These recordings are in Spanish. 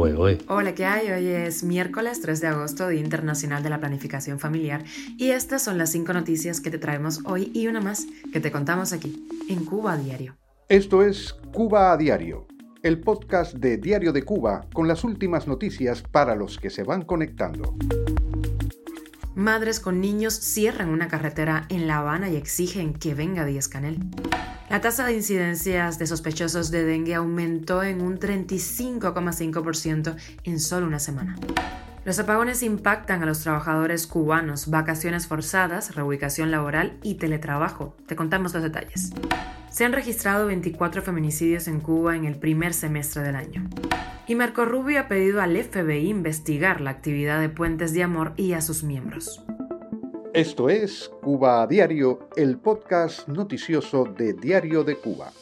Hola, ¿qué hay? Hoy es miércoles 3 de agosto, Día Internacional de la Planificación Familiar, y estas son las cinco noticias que te traemos hoy y una más que te contamos aquí, en Cuba a Diario. Esto es Cuba a Diario, el podcast de Diario de Cuba con las últimas noticias para los que se van conectando. Madres con niños cierran una carretera en La Habana y exigen que venga Díaz Canel. La tasa de incidencias de sospechosos de dengue aumentó en un 35,5% en solo una semana. Los apagones impactan a los trabajadores cubanos, vacaciones forzadas, reubicación laboral y teletrabajo. Te contamos los detalles. Se han registrado 24 feminicidios en Cuba en el primer semestre del año. Y Marco Rubio ha pedido al FBI investigar la actividad de Puentes de Amor y a sus miembros. Esto es Cuba a Diario, el podcast noticioso de Diario de Cuba.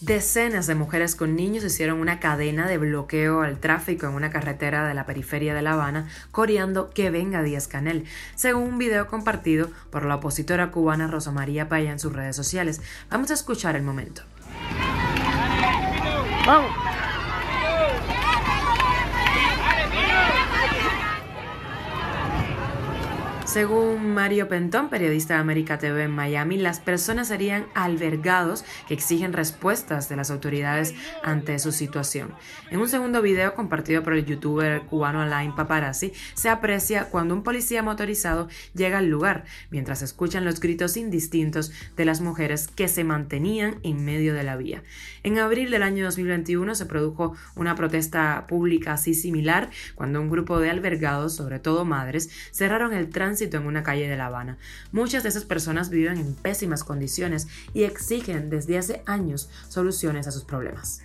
Decenas de mujeres con niños hicieron una cadena de bloqueo al tráfico en una carretera de la periferia de La Habana, coreando que venga Díaz Canel, según un video compartido por la opositora cubana Rosa María Paya en sus redes sociales. Vamos a escuchar el momento. ¡Vamos! Según Mario Pentón, periodista de América TV en Miami, las personas serían albergados que exigen respuestas de las autoridades ante su situación. En un segundo video compartido por el youtuber cubano online Paparazzi, se aprecia cuando un policía motorizado llega al lugar, mientras escuchan los gritos indistintos de las mujeres que se mantenían en medio de la vía. En abril del año 2021 se produjo una protesta pública así similar, cuando un grupo de albergados, sobre todo madres, cerraron el tránsito en una calle de La Habana. Muchas de esas personas viven en pésimas condiciones y exigen desde hace años soluciones a sus problemas.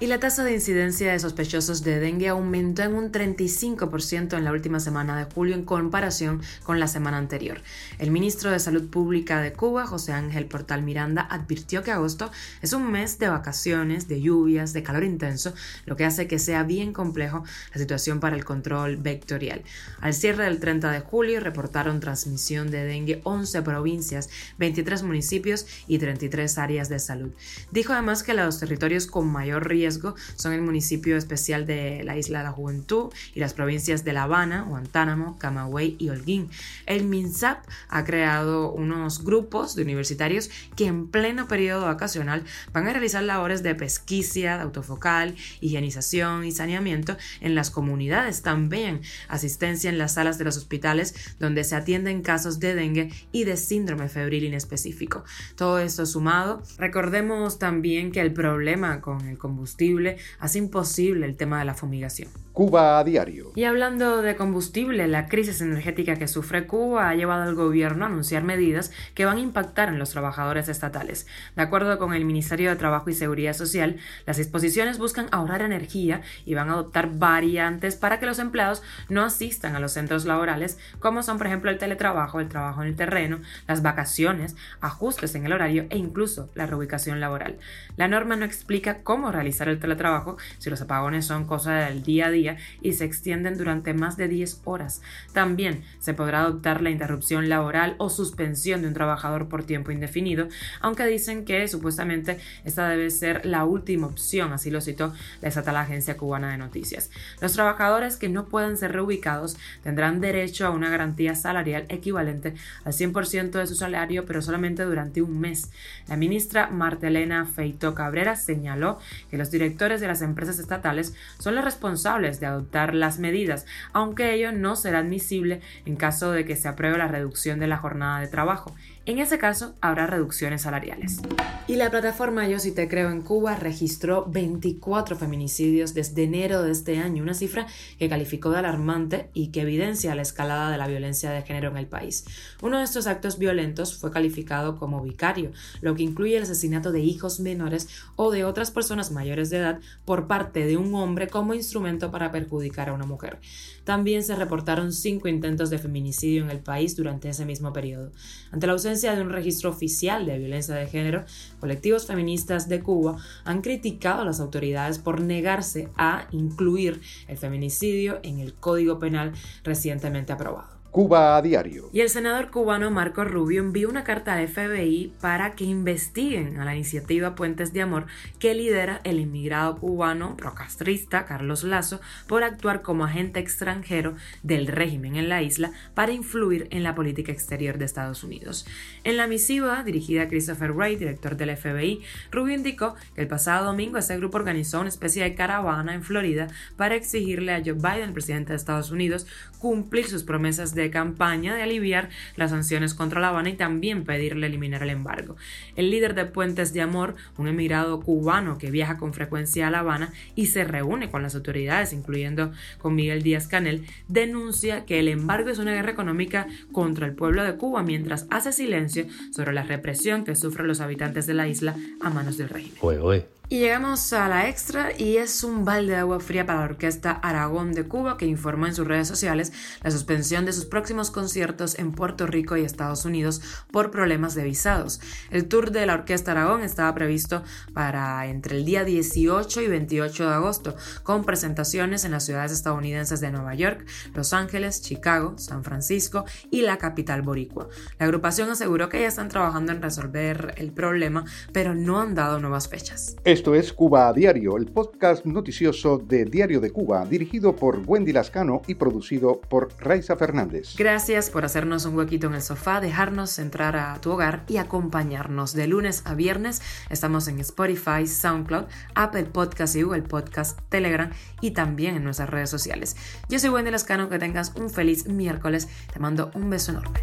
Y la tasa de incidencia de sospechosos de dengue aumentó en un 35% en la última semana de julio en comparación con la semana anterior. El ministro de Salud Pública de Cuba, José Ángel Portal Miranda, advirtió que agosto es un mes de vacaciones, de lluvias, de calor intenso, lo que hace que sea bien complejo la situación para el control vectorial. Al cierre del 30 de julio, reportaron transmisión de dengue 11 provincias, 23 municipios y 33 áreas de salud. Dijo además que los territorios con mayor riesgo son el municipio especial de la Isla de la Juventud y las provincias de La Habana, Guantánamo, Camagüey y Holguín. El MINSAP ha creado unos grupos de universitarios que en pleno periodo vacacional van a realizar labores de pesquisa, de autofocal, higienización y saneamiento en las comunidades, también asistencia en las salas de los hospitales donde donde se atienden casos de dengue y de síndrome febril inespecífico. Todo esto sumado, recordemos también que el problema con el combustible hace imposible el tema de la fumigación. Cuba a diario. Y hablando de combustible, la crisis energética que sufre Cuba ha llevado al gobierno a anunciar medidas que van a impactar en los trabajadores estatales. De acuerdo con el Ministerio de Trabajo y Seguridad Social, las disposiciones buscan ahorrar energía y van a adoptar variantes para que los empleados no asistan a los centros laborales, como son por ejemplo el teletrabajo, el trabajo en el terreno, las vacaciones, ajustes en el horario e incluso la reubicación laboral. La norma no explica cómo realizar el teletrabajo si los apagones son cosa del día a día y se extienden durante más de 10 horas. También se podrá adoptar la interrupción laboral o suspensión de un trabajador por tiempo indefinido, aunque dicen que supuestamente esta debe ser la última opción, así lo citó la estatal agencia cubana de noticias. Los trabajadores que no puedan ser reubicados tendrán derecho a una garantía salarial equivalente al 100% de su salario, pero solamente durante un mes. La ministra Marta Elena Feito Cabrera señaló que los directores de las empresas estatales son los responsables de adoptar las medidas, aunque ello no será admisible en caso de que se apruebe la reducción de la jornada de trabajo. En ese caso, habrá reducciones salariales. Y la plataforma Yo Si Te Creo en Cuba registró 24 feminicidios desde enero de este año, una cifra que calificó de alarmante y que evidencia la escalada de la violencia de género en el país. Uno de estos actos violentos fue calificado como vicario, lo que incluye el asesinato de hijos menores o de otras personas mayores de edad por parte de un hombre como instrumento para perjudicar a una mujer. También se reportaron cinco intentos de feminicidio en el país durante ese mismo periodo. Ante la ausencia de un registro oficial de violencia de género, colectivos feministas de Cuba han criticado a las autoridades por negarse a incluir el feminicidio en el Código Penal recientemente aprobado. Cuba a diario. Y el senador cubano Marco Rubio envió una carta al FBI para que investiguen a la iniciativa Puentes de Amor que lidera el inmigrado cubano procastrista Carlos Lazo por actuar como agente extranjero del régimen en la isla para influir en la política exterior de Estados Unidos. En la misiva dirigida a Christopher Wright, director del FBI, Rubio indicó que el pasado domingo ese grupo organizó una especie de caravana en Florida para exigirle a Joe Biden, presidente de Estados Unidos, cumplir sus promesas de campaña de aliviar las sanciones contra La Habana y también pedirle eliminar el embargo. El líder de Puentes de Amor, un emigrado cubano que viaja con frecuencia a La Habana y se reúne con las autoridades, incluyendo con Miguel Díaz Canel, denuncia que el embargo es una guerra económica contra el pueblo de Cuba mientras hace silencio sobre la represión que sufren los habitantes de la isla a manos del régimen. Y llegamos a la extra y es un balde de agua fría para la Orquesta Aragón de Cuba que informó en sus redes sociales la suspensión de sus próximos conciertos en Puerto Rico y Estados Unidos por problemas de visados. El tour de la Orquesta Aragón estaba previsto para entre el día 18 y 28 de agosto, con presentaciones en las ciudades estadounidenses de Nueva York, Los Ángeles, Chicago, San Francisco y la capital boricua. La agrupación aseguró que ya están trabajando en resolver el problema, pero no han dado nuevas fechas. Esto es Cuba a Diario, el podcast noticioso de Diario de Cuba, dirigido por Wendy Lascano y producido por Raiza Fernández. Gracias por hacernos un huequito en el sofá, dejarnos entrar a tu hogar y acompañarnos de lunes a viernes. Estamos en Spotify, SoundCloud, Apple Podcast y Google Podcast, Telegram y también en nuestras redes sociales. Yo soy Wendy Lascano, que tengas un feliz miércoles. Te mando un beso enorme.